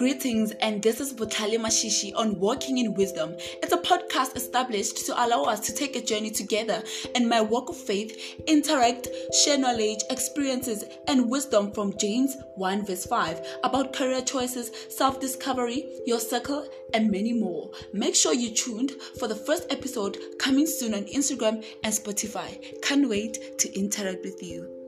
Greetings, and this is Butali Mashishi on Walking in Wisdom. It's a podcast established to allow us to take a journey together in my walk of faith, interact, share knowledge, experiences, and wisdom from James 1 verse 5 about career choices, self discovery, your circle, and many more. Make sure you tuned for the first episode coming soon on Instagram and Spotify. Can't wait to interact with you.